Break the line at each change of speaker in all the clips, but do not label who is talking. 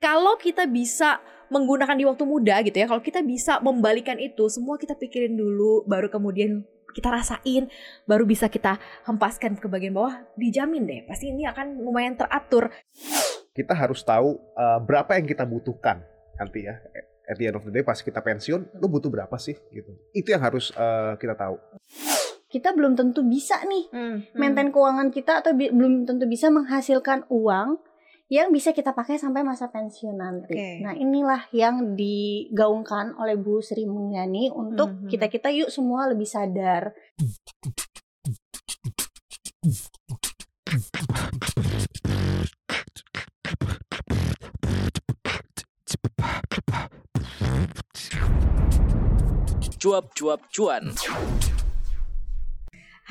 kalau kita bisa menggunakan di waktu muda gitu ya, kalau kita bisa membalikan itu, semua kita pikirin dulu, baru kemudian kita rasain, baru bisa kita hempaskan ke bagian bawah, dijamin deh, pasti ini akan lumayan teratur.
Kita harus tahu uh, berapa yang kita butuhkan nanti ya. At the end of the day pas kita pensiun, lu butuh berapa sih gitu. Itu yang harus uh, kita tahu.
Kita belum tentu bisa nih hmm, maintain keuangan kita atau belum tentu bisa menghasilkan uang yang bisa kita pakai sampai masa pensiun nanti. Okay. Nah, inilah yang digaungkan oleh Bu Sri Mulyani untuk mm -hmm. kita-kita yuk semua lebih sadar.
Cuap-cuap cuan.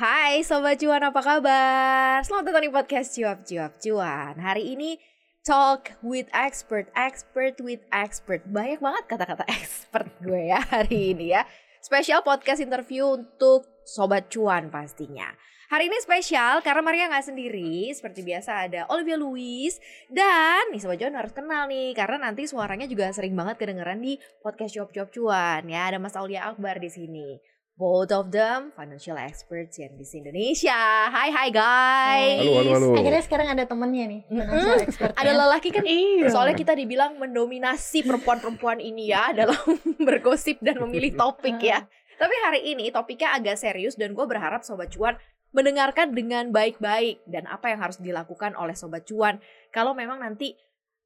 Hai Sobat Cuan apa kabar? Selamat datang di podcast Cuap Cuap Cuan. Hari ini Talk with expert, expert with expert. Banyak banget kata-kata expert gue ya hari ini ya. Spesial podcast interview untuk Sobat Cuan pastinya. Hari ini spesial karena Maria nggak sendiri. Seperti biasa ada Olivia Louis Dan nih Sobat Cuan harus kenal nih Karena nanti suaranya juga sering banget kedengeran di podcast Cuap Cuap Cuan ya. Ada Mas Aulia Akbar di sini both of them financial experts yang di Indonesia. Hai hai guys.
Halo halo halo.
Akhirnya sekarang ada temennya nih financial
mm expert. Ada lelaki kan? Iya. Soalnya kita dibilang mendominasi perempuan-perempuan ini ya dalam bergosip dan memilih topik ya. Tapi hari ini topiknya agak serius dan gue berharap Sobat Cuan mendengarkan dengan baik-baik dan apa yang harus dilakukan oleh Sobat Cuan kalau memang nanti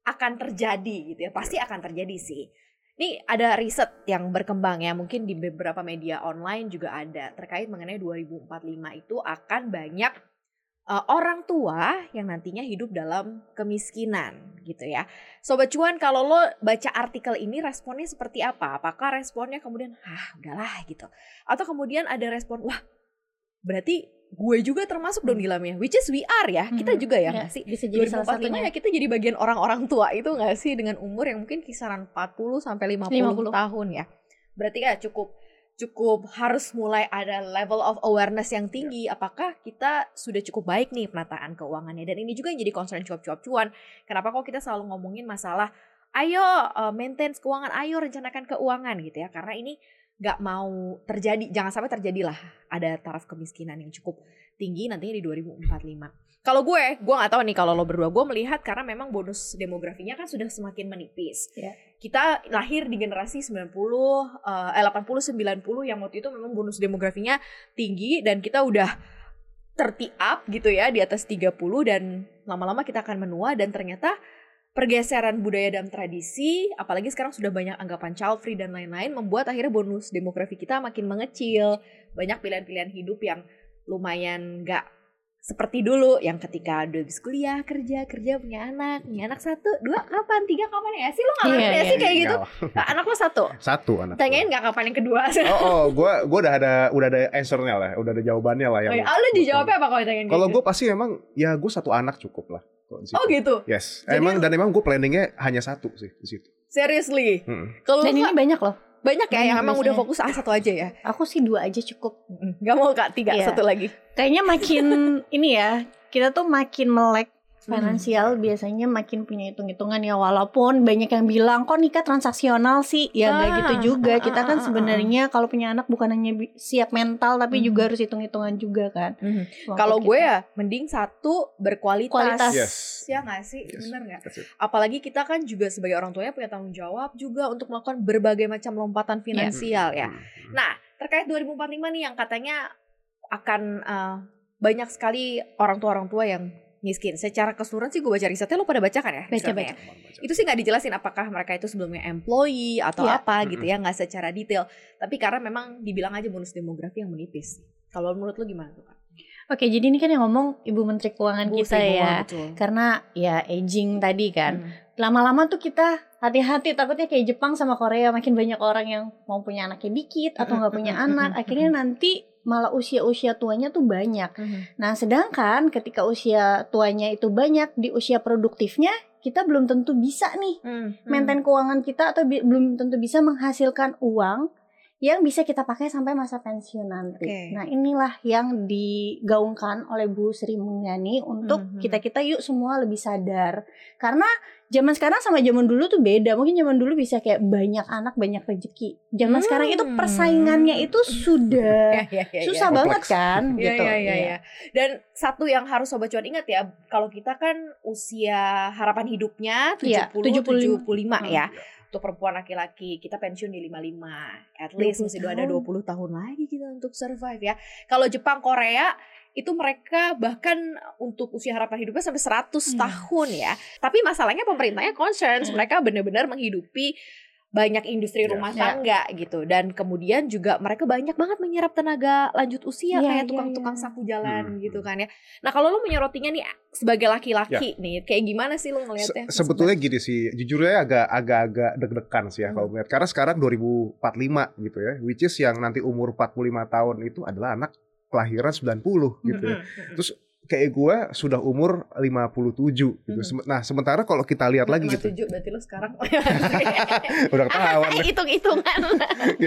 akan terjadi gitu ya. Pasti akan terjadi sih. Ini ada riset yang berkembang ya, mungkin di beberapa media online juga ada terkait mengenai 2045 itu akan banyak uh, orang tua yang nantinya hidup dalam kemiskinan gitu ya. Sobat cuan kalau lo baca artikel ini responnya seperti apa? Apakah responnya kemudian ah udahlah gitu. Atau kemudian ada respon wah berarti gue juga termasuk dong di dalamnya which is we are ya kita hmm. juga ya, ya sih?
bisa jadi salah satunya.
Ya kita jadi bagian orang-orang tua itu nggak sih? Dengan umur yang mungkin kisaran 40 sampai 50, 50 tahun ya. Berarti ya cukup cukup harus mulai ada level of awareness yang tinggi. Apakah kita sudah cukup baik nih penataan keuangannya? Dan ini juga yang jadi concern cuap-cuap cuan kenapa kok kita selalu ngomongin masalah ayo uh, maintain keuangan ayo rencanakan keuangan gitu ya. Karena ini nggak mau terjadi jangan sampai terjadilah ada taraf kemiskinan yang cukup tinggi nantinya di 2045. Kalau gue, gue nggak tahu nih kalau lo berdua gue melihat karena memang bonus demografinya kan sudah semakin menipis. Yeah. Kita lahir di generasi 90 uh, eh 80 90 yang waktu itu memang bonus demografinya tinggi dan kita udah tertiap gitu ya di atas 30 dan lama-lama kita akan menua dan ternyata pergeseran budaya dan tradisi, apalagi sekarang sudah banyak anggapan child free dan lain-lain, membuat akhirnya bonus demografi kita makin mengecil. Banyak pilihan-pilihan hidup yang lumayan nggak seperti dulu yang ketika udah habis kuliah kerja kerja punya anak punya anak satu dua kapan tiga kapan ya? Sih lo nggak yeah, ya sih kayak gitu. Nah, anak lo satu?
Satu anak
tanyain nggak kapan yang kedua?
Oh oh gue gue udah ada udah ada answernya lah udah ada jawabannya lah yang
oh, ya. lo dijawabnya apa kalau ditanyain
kalau gue pasti emang ya gue satu anak cukup lah
Oh gitu.
Yes. Jadi emang dan emang gue planningnya hanya satu sih di situ.
Seriously.
Hmm. Kalau ini banyak loh.
Banyak ya yang emang udah fokus A satu aja ya.
Aku sih dua aja cukup.
Gak mau kak tiga yeah. satu lagi.
Kayaknya makin ini ya. Kita tuh makin melek finansial hmm. biasanya makin punya hitung-hitungan ya walaupun banyak yang bilang kok nikah transaksional sih ya ah, gitu juga kita kan sebenarnya kalau punya anak bukan hanya siap mental tapi hmm. juga harus hitung-hitungan juga kan
hmm. kalau gue ya mending satu berkualitas Kualitas. Yes. ya nggak sih yes. bener nggak apalagi kita kan juga sebagai orang tuanya punya tanggung jawab juga untuk melakukan berbagai macam lompatan finansial yeah. ya hmm. nah terkait 2045 nih yang katanya akan uh, banyak sekali orang tua orang tua yang miskin. Secara keseluruhan sih gue baca risetnya lo pada baca kan ya?
Baca baca.
Itu sih nggak dijelasin apakah mereka itu sebelumnya employee atau ya. apa gitu ya, nggak secara detail. Tapi karena memang dibilang aja bonus demografi yang menipis. Kalau menurut lo gimana tuh kak?
Oke, jadi ini kan yang ngomong Ibu Menteri Keuangan Bu, kita ya. Betul. Karena ya aging tadi kan. Hmm. Lama-lama tuh kita hati-hati takutnya kayak Jepang sama Korea makin banyak orang yang mau punya anaknya dikit atau nggak punya anak. Akhirnya nanti malah usia-usia tuanya tuh banyak. Mm-hmm. Nah, sedangkan ketika usia tuanya itu banyak di usia produktifnya kita belum tentu bisa nih mm-hmm. maintain keuangan kita atau bi- belum tentu bisa menghasilkan uang yang bisa kita pakai sampai masa pensiun nanti. Okay. Nah, inilah yang digaungkan oleh Bu Sri Mulyani untuk mm -hmm. kita-kita yuk semua lebih sadar. Karena zaman sekarang sama zaman dulu tuh beda. Mungkin zaman dulu bisa kayak banyak anak, banyak rezeki. Zaman hmm. sekarang itu persaingannya itu sudah ya, ya, ya, susah ya. banget kan
ya, gitu. Ya, ya, ya. Dan satu yang harus sobat cuan ingat ya, kalau kita kan usia harapan hidupnya 70 ya, 75, 75 hmm. ya untuk perempuan laki-laki kita pensiun di 55 at least masih ada 20 tahun lagi kita untuk survive ya kalau Jepang Korea itu mereka bahkan untuk usia harapan hidupnya sampai 100 hmm. tahun ya tapi masalahnya pemerintahnya concerns hmm. mereka benar-benar menghidupi banyak industri yeah. rumah ya. tangga yeah. gitu dan kemudian juga mereka banyak banget menyerap tenaga lanjut usia yeah, kayak iya, tukang-tukang yeah, yeah. sapu jalan hmm. gitu kan ya. Nah kalau lo menyorotinya nih sebagai laki-laki yeah. nih kayak gimana sih lo ngelihatnya?
Se sebetulnya gini sih, jujurnya agak agak-agak deg-degan sih ya hmm. kalau melihat karena sekarang 2045 gitu ya, which is yang nanti umur 45 tahun itu adalah anak kelahiran 90 gitu ya. Terus kayak gue sudah umur 57 gitu. Hmm. Nah, sementara kalau kita lihat lagi gitu.
57 berarti lu sekarang
udah ketahuan.
Hitung-hitungan.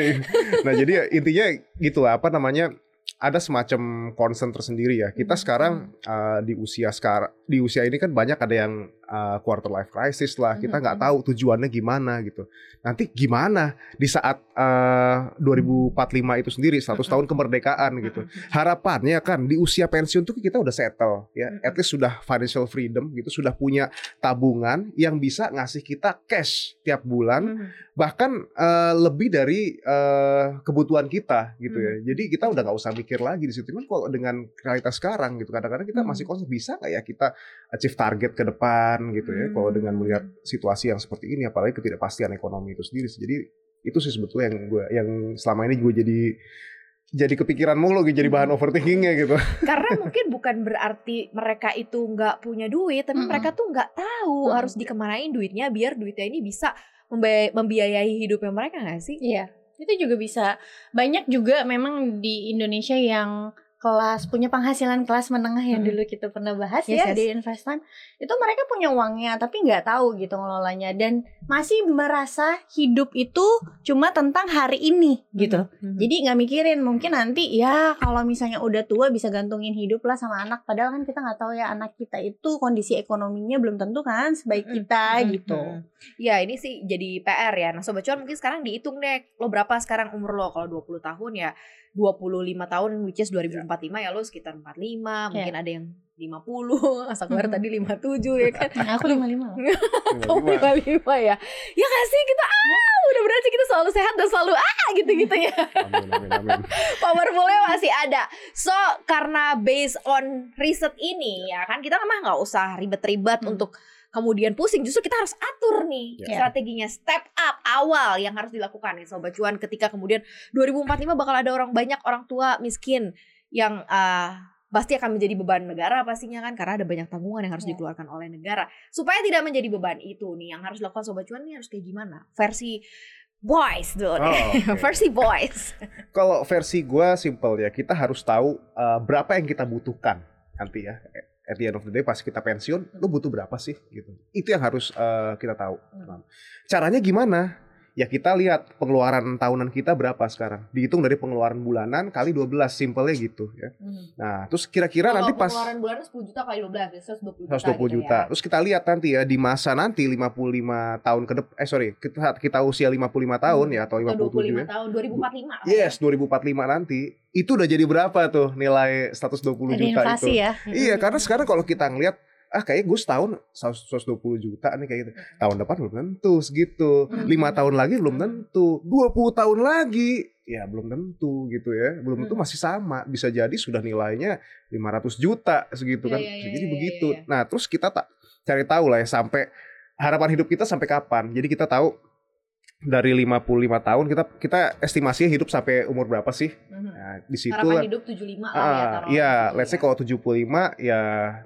nah, jadi intinya gitu lah apa namanya ada semacam concern tersendiri ya. Kita hmm. sekarang uh, di usia sekarang di usia ini kan banyak ada yang uh, quarter life crisis lah. Kita nggak mm-hmm. tahu tujuannya gimana gitu. Nanti gimana di saat uh, 2045 itu sendiri 100 tahun kemerdekaan gitu. Harapannya kan di usia pensiun tuh kita udah settle ya. At least sudah financial freedom gitu, sudah punya tabungan yang bisa ngasih kita cash tiap bulan bahkan uh, lebih dari uh, kebutuhan kita gitu ya. Jadi kita udah nggak usah mikir lagi di situ. Kan kalau dengan realitas sekarang gitu kadang-kadang kita masih konsep bisa nggak ya kita achieve target ke depan depan gitu ya. Hmm. Kalau dengan melihat situasi yang seperti ini, apalagi ketidakpastian ekonomi itu sendiri. Jadi itu sih sebetulnya yang gue yang selama ini gue jadi jadi kepikiran mulu gitu, jadi bahan overthinkingnya gitu.
Karena mungkin bukan berarti mereka itu nggak punya duit, tapi hmm. mereka tuh nggak tahu hmm. harus dikemanain duitnya biar duitnya ini bisa membiayai hidupnya mereka nggak sih?
Iya, itu juga bisa. Banyak juga memang di Indonesia yang kelas punya penghasilan kelas menengah yang hmm. dulu kita pernah bahas yes, ya yes. di investment itu mereka punya uangnya tapi nggak tahu gitu ngelolanya. Dan masih merasa hidup itu cuma tentang hari ini gitu. Hmm. jadi nggak mikirin mungkin nanti ya kalau misalnya udah tua bisa gantungin hidup lah sama anak. Padahal kan kita nggak tahu ya anak kita itu kondisi ekonominya belum tentu kan sebaik kita hmm. gitu.
Ya ini sih jadi PR ya. Nah sobat cuan mungkin sekarang dihitung deh lo berapa sekarang umur lo? Kalau 20 tahun ya 25 tahun which is 2045 ya lo sekitar 45 yeah. mungkin ada yang 50 asal keluar tadi 57 ya kan?
Nah, aku 55
kamu 55 ya? Ya gak sih? Kita ah udah berarti kita selalu sehat dan selalu ah gitu-gitu ya amin, amin, amin. powerfulnya masih ada. So karena based on riset ini ya kan kita mah nggak usah ribet-ribet hmm. untuk kemudian pusing justru kita harus atur nih yeah. strateginya. Step up awal yang harus dilakukan nih sobat cuan ketika kemudian 2045 bakal ada orang banyak orang tua miskin yang uh, pasti akan menjadi beban negara pastinya kan karena ada banyak tanggungan yang harus yeah. dikeluarkan oleh negara. Supaya tidak menjadi beban itu nih yang harus dilakukan sobat cuan nih harus kayak gimana? Versi boys dulu oh, okay. versi boys.
Kalau versi gue simple ya. Kita harus tahu uh, berapa yang kita butuhkan nanti ya at the end of the day pas kita pensiun lu butuh berapa sih gitu. Itu yang harus uh, kita tahu hmm. caranya gimana ya kita lihat pengeluaran tahunan kita berapa sekarang. Dihitung dari pengeluaran bulanan kali 12, simpelnya gitu ya. Hmm. Nah, terus kira-kira nanti pas
pengeluaran bulanan 10 juta kali 12, 120
juta. 120 gitu juta. Ya. Terus kita lihat nanti ya di masa nanti 55 tahun ke depan eh sorry, kita kita usia 55 tahun hmm. ya atau 57 atau 25
ya. tahun 2045.
Yes, ya. 2045 nanti itu udah jadi berapa tuh nilai 120 Ada juta inflasi itu. ya. Iya, karena sekarang kalau kita ngelihat ah kayak gue setahun 120 juta nih kayak gitu. Tahun depan belum tentu segitu. lima tahun lagi belum tentu. 20 tahun lagi ya belum tentu gitu ya. Belum tentu masih sama. Bisa jadi sudah nilainya 500 juta segitu iya, kan. Ya, ya, jadi begitu. Nah, terus kita tak cari tahu lah ya sampai harapan hidup kita sampai kapan. Jadi kita tahu dari 55 tahun kita kita estimasinya hidup sampai umur berapa sih? Mm-hmm. Nah, di situ
Harapan hidup 75 lah uh, ya
Iya, let's say kalau 75 ya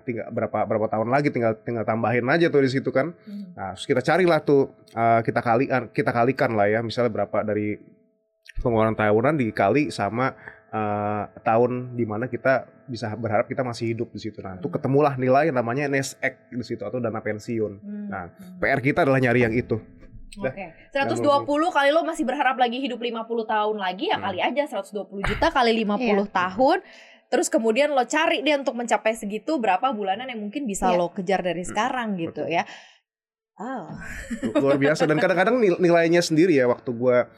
tinggal berapa berapa tahun lagi tinggal tinggal tambahin aja tuh di situ kan. Mm-hmm. Nah, terus kita carilah tuh uh, kita kalikan kita kalikan lah ya misalnya berapa dari pengeluaran tahunan dikali sama uh, tahun di mana kita bisa berharap kita masih hidup di situ. Nah, itu mm-hmm. ketemulah nilai namanya egg di situ atau dana pensiun. Mm-hmm. Nah, PR kita adalah nyari yang itu
Oke. Okay. 120 kali lo masih berharap lagi hidup 50 tahun lagi ya hmm. kali aja 120 juta kali 50 yeah. tahun. Terus kemudian lo cari dia untuk mencapai segitu berapa bulanan yang mungkin bisa yeah. lo kejar dari hmm. sekarang gitu Betul. ya.
Oh. Luar biasa dan kadang-kadang nilainya sendiri ya waktu gue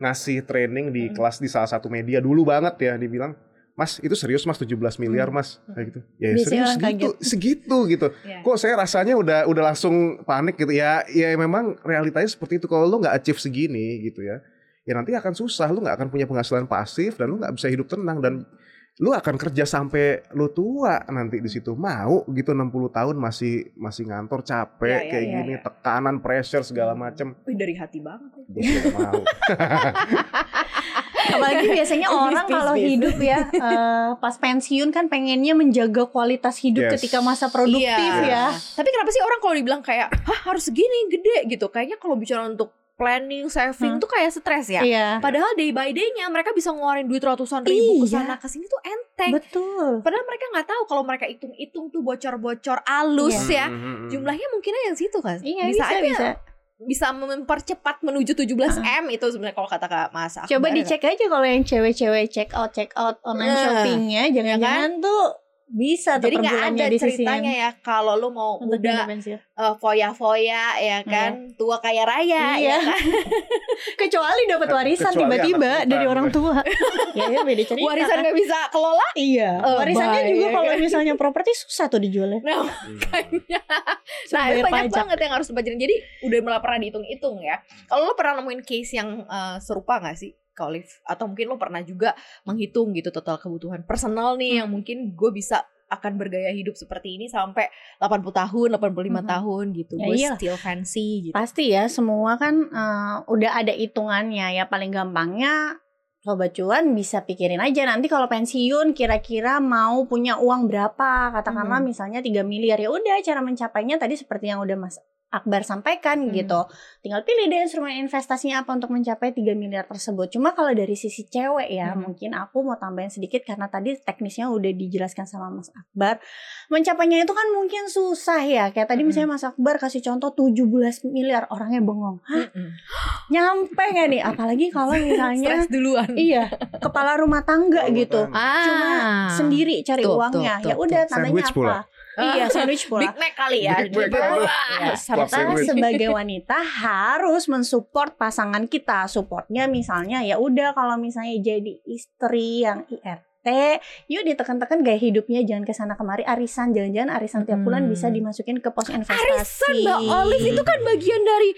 ngasih training di hmm. kelas di salah satu media dulu banget ya dibilang Mas itu serius mas? 17 miliar hmm. mas? Kayak gitu. Ya Biasanya serius segitu segitu gitu. Yeah. kok saya rasanya udah udah langsung panik gitu. Ya ya memang realitanya seperti itu. Kalau lo nggak achieve segini gitu ya ya nanti akan susah. Lo nggak akan punya penghasilan pasif dan lo nggak bisa hidup tenang. Dan lu akan kerja sampai lu tua nanti di situ. Mau gitu 60 tahun masih masih ngantor capek ya, ya, kayak ya, gini ya. tekanan pressure segala macem.
Wih, dari hati banget
ya. mau
apalagi biasanya orang kalau hidup ya uh, pas pensiun kan pengennya menjaga kualitas hidup yes. ketika masa produktif iya. ya
tapi kenapa sih orang kalau dibilang kayak hah harus segini gede gitu kayaknya kalau bicara untuk planning, saving hmm. tuh kayak stres ya. Iya. Padahal day by day-nya mereka bisa ngeluarin duit ratusan ribu iya. ke sana ke sini tuh enteng.
Betul.
Padahal mereka nggak tahu kalau mereka hitung-hitung tuh bocor-bocor alus iya. ya. Hmm, hmm, hmm. Jumlahnya mungkin yang situ kan.
Iya, bisa, bisa aja bisa
bisa mempercepat menuju 17 m itu sebenarnya kalau kata Kak Mas
Akbar. Coba dicek aja kalau yang cewek-cewek check out check out online uh, shoppingnya jangan-jangan kan? tuh bisa
jadi nggak ada ceritanya ya kalau lu mau Untuk udah uh, foya-foya ya kan? Iya. tua kaya raya iya. ya kan?
kecuali dapat warisan tiba-tiba dari orang tua.
Ya, ya beda cerita warisan nggak bisa kelola?
Iya. Uh, warisannya baik. juga kalau misalnya properti susah tuh dijualnya.
Nah makanya. Nah itu banyak pajak. banget yang harus dipelajarin jadi udah mulai pernah dihitung-hitung ya. Kalau lo pernah nemuin case yang uh, serupa nggak sih Olive atau mungkin lo pernah juga menghitung gitu total kebutuhan personal nih hmm. yang mungkin gue bisa akan bergaya hidup seperti ini sampai 80 tahun, 85 hmm. tahun gitu. Ya, gue still fancy gitu.
Pasti ya, semua kan uh, udah ada hitungannya ya. Paling gampangnya Sobat cuan bisa pikirin aja nanti kalau pensiun kira-kira mau punya uang berapa katakanlah hmm. misalnya 3 miliar ya udah cara mencapainya tadi seperti yang udah Mas Akbar sampaikan hmm. gitu. Tinggal pilih deh instrumen investasinya apa untuk mencapai 3 miliar tersebut. Cuma kalau dari sisi cewek ya, hmm. mungkin aku mau tambahin sedikit karena tadi teknisnya udah dijelaskan sama Mas Akbar. Mencapainya itu kan mungkin susah ya. Kayak tadi hmm. misalnya Mas Akbar kasih contoh 17 miliar, orangnya bengong. Hah? Hmm. Nyampe gak nih? Apalagi kalau misalnya
duluan.
Iya, kepala rumah tangga gitu. Ah. Cuma sendiri cari tuh, uangnya. Tuh, tuh, ya udah tandanya apa? Pula Iya, sandwich pula.
Big Mac kali ya. Big Mac.
Ya, serta sebagai wanita harus mensupport pasangan kita. Supportnya misalnya ya udah kalau misalnya jadi istri yang IRT, yuk ditekan-tekan gaya hidupnya jangan ke sana kemari arisan jalan-jalan arisan tiap bulan hmm. bisa dimasukin ke pos investasi.
Arisan Mbak Olive itu kan bagian dari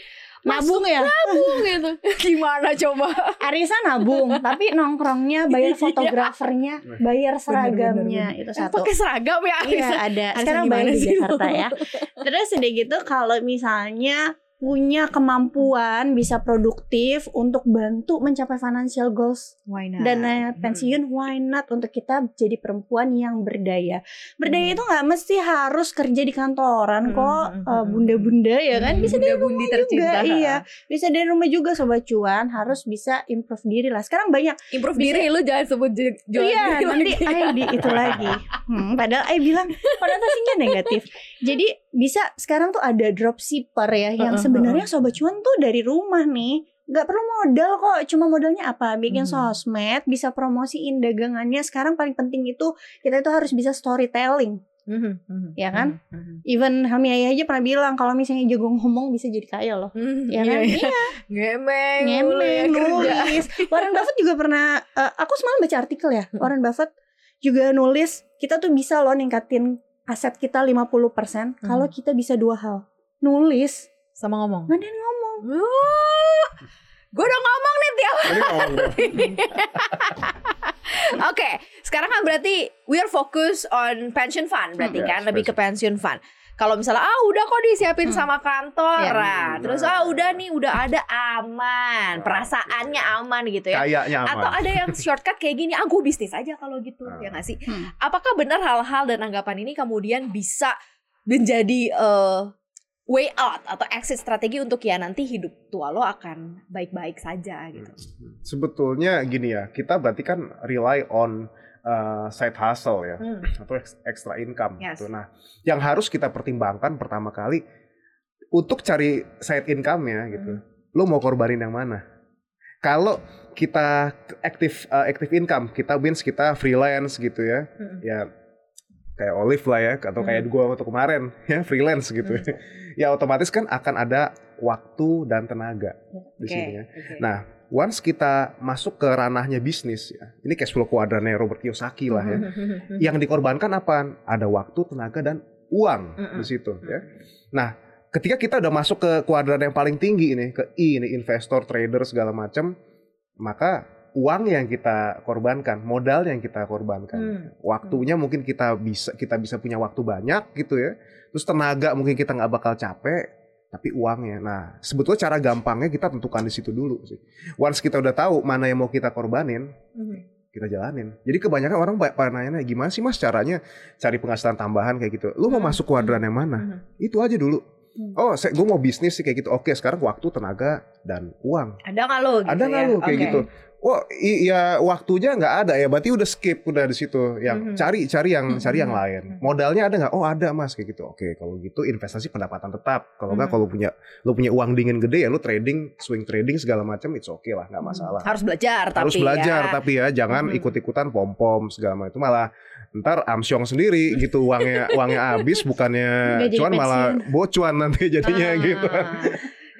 nabung ya?
nabung gitu. Gimana coba?
Arisa nabung tapi nongkrongnya bayar iya. fotografernya bayar seragamnya. itu satu.
pakai seragam ya
Arisa iya ada. Sekarang bayar di Jakarta ya. Terus udah gitu kalau misalnya punya kemampuan bisa produktif untuk bantu mencapai financial goals
why not?
dana pensiun hmm. why not untuk kita jadi perempuan yang berdaya berdaya hmm. itu nggak mesti harus kerja di kantoran hmm. kok hmm. uh, bunda-bunda ya kan bisa dari rumah juga iya bisa dari rumah juga sobat cuan harus bisa improve diri lah sekarang banyak
improve bisa, diri lu jangan sebut jual
iya nanti Ay di itu lagi hmm, padahal Ay bilang konotasinya negatif jadi bisa sekarang tuh ada dropshipper ya yang uh -uh sebenarnya sobat cuan tuh dari rumah nih nggak perlu modal kok cuma modalnya apa bikin hmm. sosmed bisa promosiin dagangannya sekarang paling penting itu kita itu harus bisa storytelling Mm -hmm. ya kan, mm -hmm. even Helmi Ayah aja pernah bilang kalau misalnya jago ngomong bisa jadi kaya loh, mm -hmm. ya kan? Iya,
iya. ngemeng,
ngemeng, nulis. Warren Buffett juga pernah, uh, aku semalam baca artikel ya, Warren Buffett juga nulis kita tuh bisa loh ningkatin aset kita 50% mm. kalau kita bisa dua hal, nulis
sama ngomong.
Ngapain ngomong.
Uh, gue udah ngomong nih tiap hari. Oke, okay, sekarang kan berarti we are focus on pension fund berarti hmm, kan, yes, lebih ke pension fund. Kalau misalnya ah udah kok disiapin hmm. sama kantor, yeah. nah, terus ah udah nih udah ada aman, perasaannya aman gitu ya.
Kayaknya aman.
Atau ada yang shortcut kayak gini, ah gue bisnis aja kalau gitu, hmm. ya nggak sih? Hmm. Apakah benar hal-hal dan anggapan ini kemudian bisa menjadi uh, way out atau exit strategi untuk ya nanti hidup tua lo akan baik-baik saja gitu. Hmm.
Sebetulnya gini ya, kita berarti kan rely on uh, side hustle ya hmm. atau extra income yes. gitu. Nah, yang harus kita pertimbangkan pertama kali untuk cari side income ya gitu. Hmm. lo mau korbanin yang mana? Kalau kita aktif uh, active income, kita means kita freelance gitu ya. Hmm. Ya kayak Olive lah ya atau kayak hmm. gue waktu kemarin ya freelance gitu. Hmm. ya otomatis kan akan ada waktu dan tenaga okay. di sini ya. Okay. Nah, once kita masuk ke ranahnya bisnis ya. Ini cash flow kuadrannya Robert Kiyosaki lah ya. yang dikorbankan apa? Ada waktu, tenaga dan uang di situ ya. Nah, ketika kita udah masuk ke kuadran yang paling tinggi ini ke I ini investor, trader segala macam, maka uang yang kita korbankan, modal yang kita korbankan, hmm. waktunya mungkin kita bisa kita bisa punya waktu banyak gitu ya, terus tenaga mungkin kita nggak bakal capek, tapi uangnya. Nah, sebetulnya cara gampangnya kita tentukan di situ dulu sih. Once kita udah tahu mana yang mau kita korbanin, hmm. kita jalanin. Jadi kebanyakan orang pada nanya gimana sih mas caranya cari penghasilan tambahan kayak gitu. Lu mau hmm. masuk kuadran yang mana? Hmm. Itu aja dulu. Hmm. Oh, saya gue mau bisnis sih kayak gitu. Oke, sekarang waktu, tenaga, dan uang.
Ada nggak lo? Gitu
ada nggak
ya?
lo kayak okay. gitu? Oh iya waktunya nggak ada ya, berarti udah skip udah di situ. Yang mm -hmm. cari cari yang mm -hmm. cari yang lain. Modalnya ada nggak? Oh ada mas kayak gitu. Oke kalau gitu investasi pendapatan tetap. Kalau nggak mm -hmm. kalau punya lo punya uang dingin gede ya lo trading swing trading segala macam itu oke okay lah nggak masalah.
Harus belajar tapi
harus belajar ya. tapi ya jangan mm -hmm. ikut ikutan pom pom segala macam itu malah ntar amsyong sendiri gitu uangnya uangnya habis bukannya cuman malah bocuan nanti jadinya ah. gitu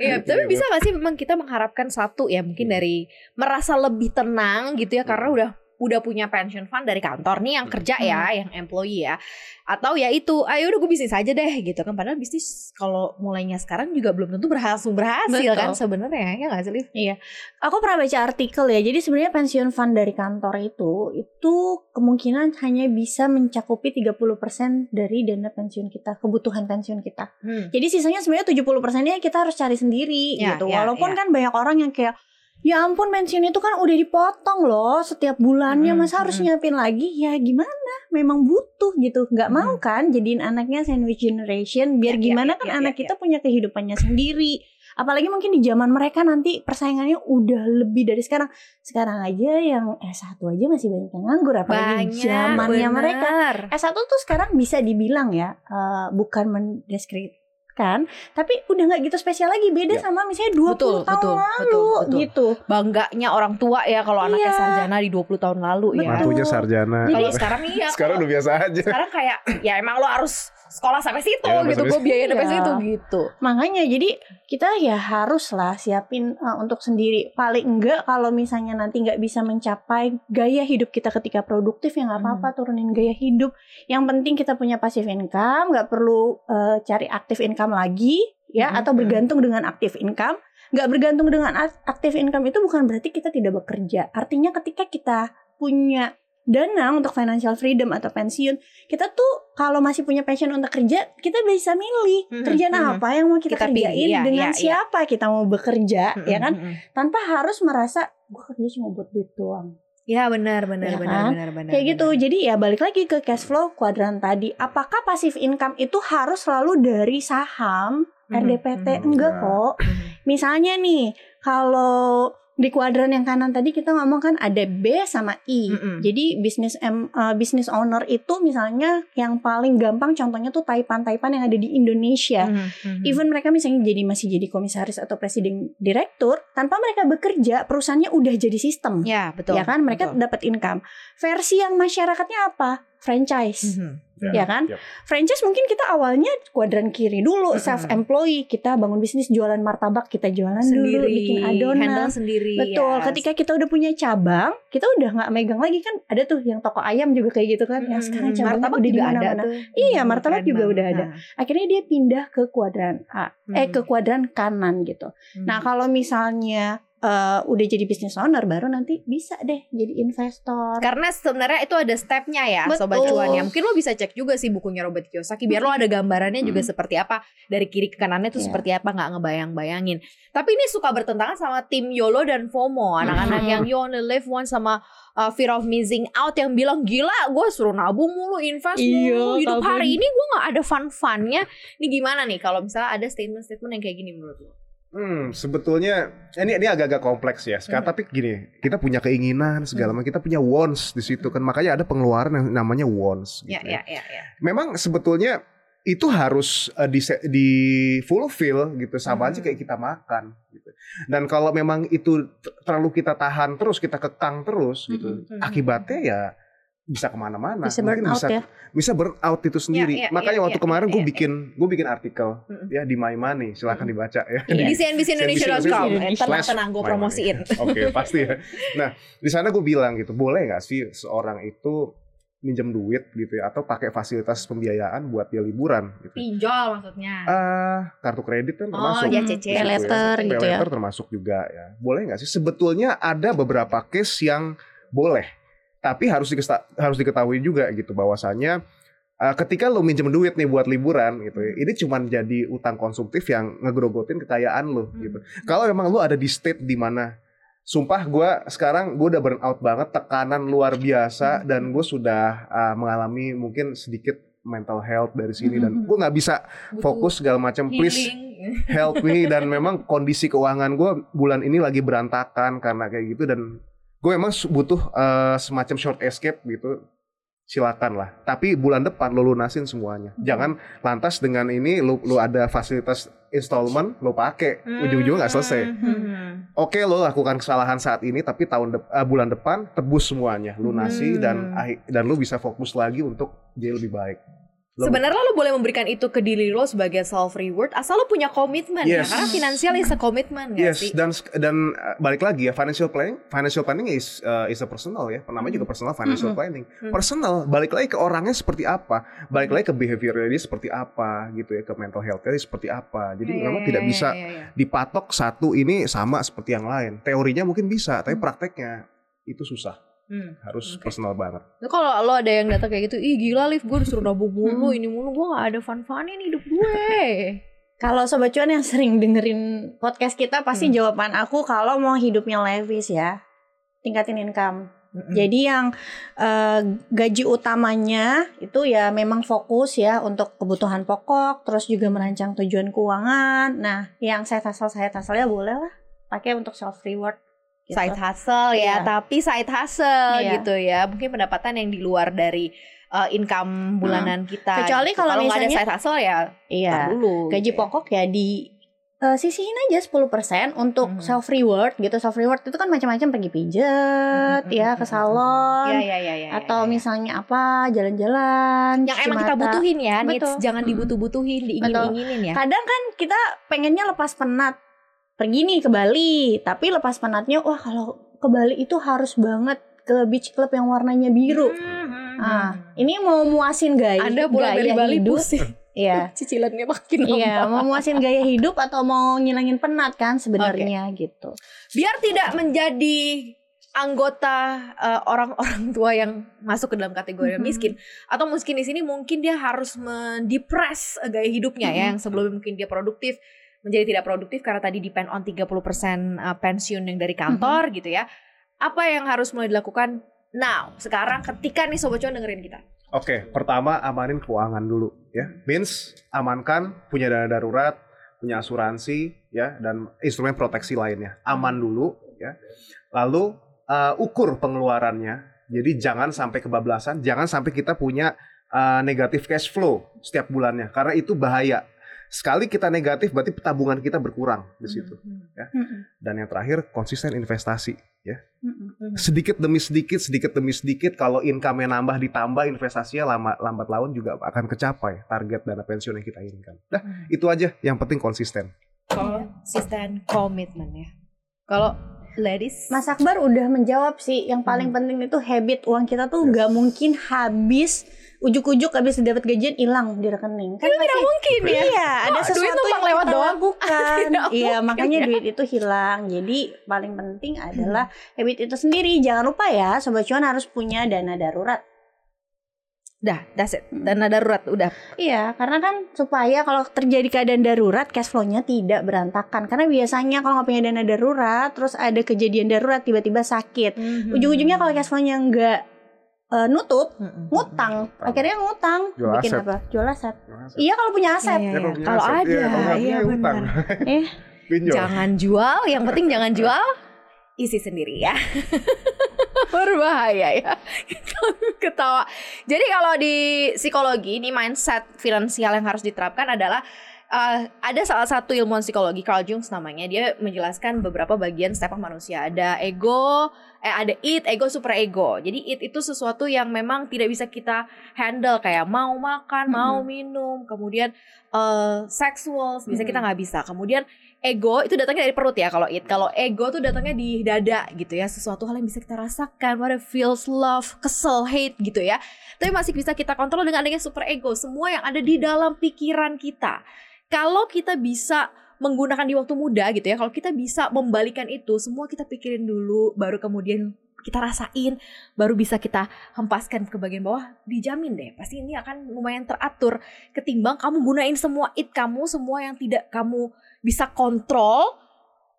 Iya, tapi bisa gak sih memang kita mengharapkan satu ya mungkin hmm. dari merasa lebih tenang gitu ya karena hmm. udah udah punya pension fund dari kantor nih yang kerja ya, hmm. yang employee ya. Atau ya itu, ayo udah gue bisnis aja deh gitu kan. Padahal bisnis kalau mulainya sekarang juga belum tentu berhasil berhasil kan Betul. kan sebenarnya ya nggak sih?
Iya. Aku pernah baca artikel ya. Jadi sebenarnya pensiun fund dari kantor itu itu kemungkinan hanya bisa mencakupi 30% dari dana pensiun kita, kebutuhan pensiun kita. Hmm. Jadi sisanya sebenarnya 70%-nya kita harus cari sendiri ya, gitu. Ya, Walaupun ya. kan banyak orang yang kayak Ya ampun pensiun itu kan udah dipotong loh setiap bulannya hmm, masa harus hmm. nyiapin lagi ya gimana memang butuh gitu nggak hmm. mau kan jadiin anaknya sandwich generation biar ya, ya gimana ya, kan ya, anak ya, kita ya. punya kehidupannya sendiri apalagi mungkin di zaman mereka nanti persaingannya udah lebih dari sekarang sekarang aja yang S1 aja masih banyak yang nganggur apalagi banyak, zamannya bener. mereka S1 tuh sekarang bisa dibilang ya uh, bukan mendeskripsi kan tapi udah nggak gitu spesial lagi beda ya. sama misalnya 20 betul, tahun betul, lalu betul, betul. gitu
bangganya orang tua ya kalau iya. anaknya sarjana di 20 tahun lalu betul. ya
mantunya sarjana
kalau sekarang iya
sekarang udah biasa aja
sekarang kayak ya emang lo harus sekolah sampai situ ya, gitu gue biaya sampai iya. situ gitu
makanya jadi kita ya harus lah siapin uh, untuk sendiri paling enggak kalau misalnya nanti nggak bisa mencapai gaya hidup kita ketika produktif ya nggak hmm. apa-apa hmm. turunin gaya hidup yang penting kita punya passive income nggak perlu uh, cari aktif income lagi ya hmm. atau bergantung dengan aktif income nggak bergantung dengan aktif income itu bukan berarti kita tidak bekerja artinya ketika kita punya dana untuk financial freedom atau pensiun kita tuh kalau masih punya passion untuk kerja kita bisa milih mm-hmm, kerjaan mm-hmm. apa yang mau kita, kita kerjain pilih, ya, dengan ya, siapa ya. kita mau bekerja mm-hmm, ya kan mm-hmm. tanpa harus merasa gue kerja cuma buat duit doang
Ya benar benar ya benar, kan? benar benar
Kayak gitu. Jadi ya balik lagi ke cash flow kuadran tadi. Apakah pasif income itu harus selalu dari saham, mm-hmm, RDPT? Mm-hmm, enggak kok. Mm-hmm. Misalnya nih, kalau di kuadran yang kanan tadi kita ngomong kan ada B sama I. Mm -hmm. Jadi bisnis M uh, bisnis owner itu misalnya yang paling gampang contohnya tuh taipan-taipan yang ada di Indonesia. Mm -hmm. Even mereka misalnya jadi masih jadi komisaris atau presiden direktur, tanpa mereka bekerja perusahaannya udah jadi sistem.
Ya, betul.
Ya kan mereka dapat income. Versi yang masyarakatnya apa? Franchise. Mm -hmm ya kan? Yep. Franchise mungkin kita awalnya kuadran kiri dulu, self employee, kita bangun bisnis jualan martabak, kita jualan sendiri, dulu, bikin adonan,
handle sendiri.
Betul. Yes. Ketika kita udah punya cabang, kita udah nggak megang lagi kan? Ada tuh yang toko ayam juga kayak gitu kan? Mm -hmm. Yang sekarang cabangnya martabak udah di mana-mana. Iya, martabak juga udah ada. Akhirnya dia pindah ke kuadran A, hmm. eh ke kuadran kanan gitu. Hmm. Nah kalau misalnya uh, udah jadi business owner baru nanti bisa deh jadi investor.
Karena sebenarnya itu ada stepnya ya Betul. sobat cuan ya. Mungkin lo bisa cek juga sih bukunya Robert Kiyosaki biar lo ada gambarannya juga seperti apa dari kiri ke kanannya itu yeah. seperti apa nggak ngebayang-bayangin. Tapi ini suka bertentangan sama tim YOLO dan FOMO anak-anak yang you only live once sama uh, fear of missing out yang bilang gila gue suruh nabung mulu invest iya, mulu hidup tabung. hari ini gue nggak ada fun funnya ini gimana nih kalau misalnya ada statement-statement yang kayak gini menurut lo?
Hmm, sebetulnya ini ini agak-agak kompleks ya. Sekarang hmm. tapi gini, kita punya keinginan segala hmm. macam, kita punya wants di situ kan. Makanya ada pengeluaran yang namanya wants
gitu. Ya, ya, ya, ya.
Memang sebetulnya itu harus uh, di, di fulfill gitu sama hmm. aja kayak kita makan gitu. Dan kalau memang itu terlalu kita tahan terus, kita kekang terus gitu, mm-hmm. akibatnya ya bisa ke mana-mana.
Bisa burn out
bisa,
ya.
Bisa burn out itu sendiri. Ya, ya, Makanya ya, waktu ya, kemarin ya, gue bikin gue bikin artikel mm-hmm. ya di My Money, silahkan mm-hmm. dibaca ya.
Iya. Di cnbcindonesia.com. Tenang tenang gue promosiin.
Oke okay, pasti ya. Nah di sana gue bilang gitu, boleh nggak sih seorang itu minjem duit gitu ya atau pakai fasilitas pembiayaan buat dia liburan gitu.
Pinjol maksudnya.
Uh, kartu kredit kan termasuk.
Oh, ya CC. Pay letter
ya. gitu ya. termasuk juga ya. Boleh nggak sih? Sebetulnya ada beberapa case yang boleh. Tapi harus diketahui, harus diketahui juga gitu bahwasanya uh, ketika lo minjem duit nih buat liburan gitu ya, ini cuma jadi utang konsumtif yang ngegrogotin kekayaan lo gitu. Hmm. Kalau memang lo ada di state di mana sumpah gue sekarang gue udah burn out banget tekanan luar biasa hmm. dan gue sudah uh, mengalami mungkin sedikit mental health dari sini dan hmm. gue nggak bisa fokus segala macam please help me dan memang kondisi keuangan gue bulan ini lagi berantakan karena kayak gitu dan gue emang butuh uh, semacam short escape gitu silakan lah. Tapi bulan depan lo lunasin semuanya. Hmm. Jangan lantas dengan ini lo lo ada fasilitas installment lo pakai hmm. ujung-ujungnya nggak selesai. Hmm. Oke lo lakukan kesalahan saat ini tapi tahun de uh, bulan depan tebus semuanya lunasi hmm. dan dan lo bisa fokus lagi untuk jadi lebih baik.
Sebenarnya lo boleh memberikan itu ke diri lo sebagai self reward asal lo punya komitmen ya. yes. ya karena finansial is a commitment
yes. sih? dan dan uh, balik lagi ya financial planning financial planning is uh, is a personal ya namanya juga personal financial mm -hmm. planning mm -hmm. personal balik lagi ke orangnya seperti apa balik lagi ke behavior dia seperti apa gitu ya ke mental health dia seperti apa jadi yeah, memang yeah, tidak yeah, bisa yeah, yeah. dipatok satu ini sama seperti yang lain teorinya mungkin bisa tapi hmm. prakteknya itu susah Hmm. Harus okay. personal banget.
Nah, kalau lo ada yang datang kayak gitu, ih gila Liv, gue disuruh nabung mulu, hmm. ini mulu, gue gak ada fun-fun ini hidup gue.
kalau sobat cuan yang sering dengerin podcast kita, pasti hmm. jawaban aku kalau mau hidupnya levis ya, tingkatin income. hmm Jadi yang uh, gaji utamanya itu ya memang fokus ya untuk kebutuhan pokok, terus juga merancang tujuan keuangan. Nah, yang saya tasal saya tasalnya boleh lah pakai untuk self reward
gitu. side hustle ya, yeah. tapi side hustle yeah. gitu ya. Mungkin pendapatan yang di luar dari uh, income bulanan hmm. kita.
Kecuali gitu. kalau misalnya
ada side hustle ya
iya, dulu. Gaji gitu. pokok ya di uh, sisihin aja 10% untuk hmm. self reward gitu. Self reward itu kan macam-macam pergi pijet hmm, ya ke salon.
Ya, ya, ya, ya,
atau
ya, ya.
misalnya apa jalan-jalan
yang emang kita butuhin ya, Betul. needs jangan dibutuh-butuhin, diingin-inginin ya.
Kadang kan kita pengennya lepas penat pergi nih ke Bali tapi lepas penatnya wah kalau ke Bali itu harus banget ke beach club yang warnanya biru hmm, ah ini mau muasin gaya
Anda
gaya
dari Bali hidup
Iya.
Cicilannya makin lama.
Iya, mau muasin gaya hidup atau mau ngilangin penat kan sebenarnya okay. gitu.
Biar tidak menjadi anggota uh, orang-orang tua yang masuk ke dalam kategori mm -hmm. miskin atau miskin di sini mungkin dia harus mendepres gaya hidupnya mm -hmm. ya yang sebelumnya mungkin dia produktif menjadi tidak produktif karena tadi depend on 30% uh, pensiun yang dari kantor mm-hmm. gitu ya. Apa yang harus mulai dilakukan now, sekarang ketika nih Sobat Cuan dengerin kita?
Oke, okay, pertama amanin keuangan dulu ya. Means amankan punya dana darurat, punya asuransi ya dan instrumen proteksi lainnya. Aman dulu ya. Lalu uh, ukur pengeluarannya. Jadi jangan sampai kebablasan, jangan sampai kita punya uh, negatif cash flow setiap bulannya karena itu bahaya sekali kita negatif berarti tabungan kita berkurang di situ mm-hmm. ya. Mm-hmm. Dan yang terakhir konsisten investasi ya. Mm-hmm. Sedikit demi sedikit, sedikit demi sedikit kalau income-nya nambah ditambah investasinya lama, lambat laun juga akan kecapai target dana pensiun yang kita inginkan. Nah, mm-hmm. itu aja yang penting konsisten.
Konsisten komitmen ya. Kalau ladies
Mas Akbar udah menjawab sih yang paling hmm. penting itu habit uang kita tuh nggak yes. mungkin habis ujuk-ujuk habis dapat gajian hilang di rekening
kan tidak mungkin ya
iya ada oh, sesuatu yang lewat doang. lakukan iya makanya ya. duit itu hilang jadi paling penting adalah hmm. habit itu sendiri jangan lupa ya sobat cuan harus punya dana darurat
Dah, that's it. Dana darurat udah.
Iya, karena kan supaya kalau terjadi keadaan darurat cash flow-nya tidak berantakan. Karena biasanya kalau nggak punya dana darurat, terus ada kejadian darurat tiba-tiba sakit. Mm -hmm. Ujung-ujungnya kalau cash flow-nya nggak uh, nutup, mm-hmm. ngutang. Akhirnya ngutang,
Jual
bikin
aset.
apa? Jual aset. Iya kalau punya aset.
Iya, iya, iya. Kalau ada, iya, iya benar.
eh,
jangan jual, yang penting jangan jual isi sendiri ya. Berbahaya ya. Ketawa. Jadi kalau di psikologi ini mindset finansial yang harus diterapkan adalah uh, ada salah satu ilmuwan psikologi Carl Jung namanya. Dia menjelaskan beberapa bagian setiap manusia. Ada ego eh ada it ego super ego. Jadi it itu sesuatu yang memang tidak bisa kita handle. Kayak mau makan mm -hmm. mau minum kemudian uh, sexual bisa mm -hmm. kita nggak bisa. Kemudian ego itu datangnya dari perut ya kalau it. Kalau ego tuh datangnya di dada gitu ya. Sesuatu hal yang bisa kita rasakan. What it feels love kesel hate gitu ya. Tapi masih bisa kita kontrol dengan adanya super ego. Semua yang ada di dalam pikiran kita kalau kita bisa menggunakan di waktu muda gitu ya, kalau kita bisa membalikan itu, semua kita pikirin dulu, baru kemudian kita rasain, baru bisa kita hempaskan ke bagian bawah, dijamin deh, pasti ini akan lumayan teratur ketimbang kamu gunain semua it kamu, semua yang tidak kamu bisa kontrol,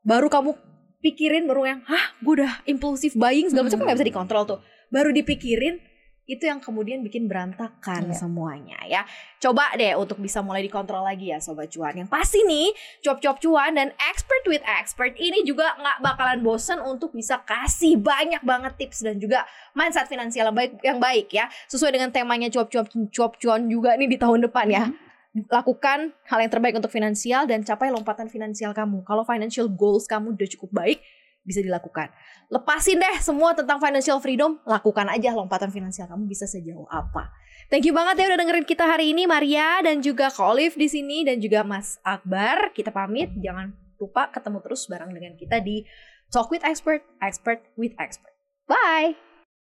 baru kamu pikirin, baru yang, hah, gue udah impulsif buying segala macam hmm. nggak bisa dikontrol tuh, baru dipikirin, itu yang kemudian bikin berantakan yeah. semuanya ya. Coba deh untuk bisa mulai dikontrol lagi ya sobat cuan. Yang pasti nih cuap-cuap cuan dan expert with expert ini juga nggak bakalan bosen untuk bisa kasih banyak banget tips dan juga mindset finansial yang baik yang baik ya. Sesuai dengan temanya cuap-cuap cuap cuan juga nih di tahun depan ya. Mm -hmm lakukan hal yang terbaik untuk finansial dan capai lompatan finansial kamu. Kalau financial goals kamu udah cukup baik, bisa dilakukan. Lepasin deh semua tentang financial freedom, lakukan aja lompatan finansial kamu bisa sejauh apa. Thank you banget ya udah dengerin kita hari ini Maria dan juga Kolif di sini dan juga Mas Akbar. Kita pamit, jangan lupa ketemu terus bareng dengan kita di Talk with Expert, Expert with Expert. Bye.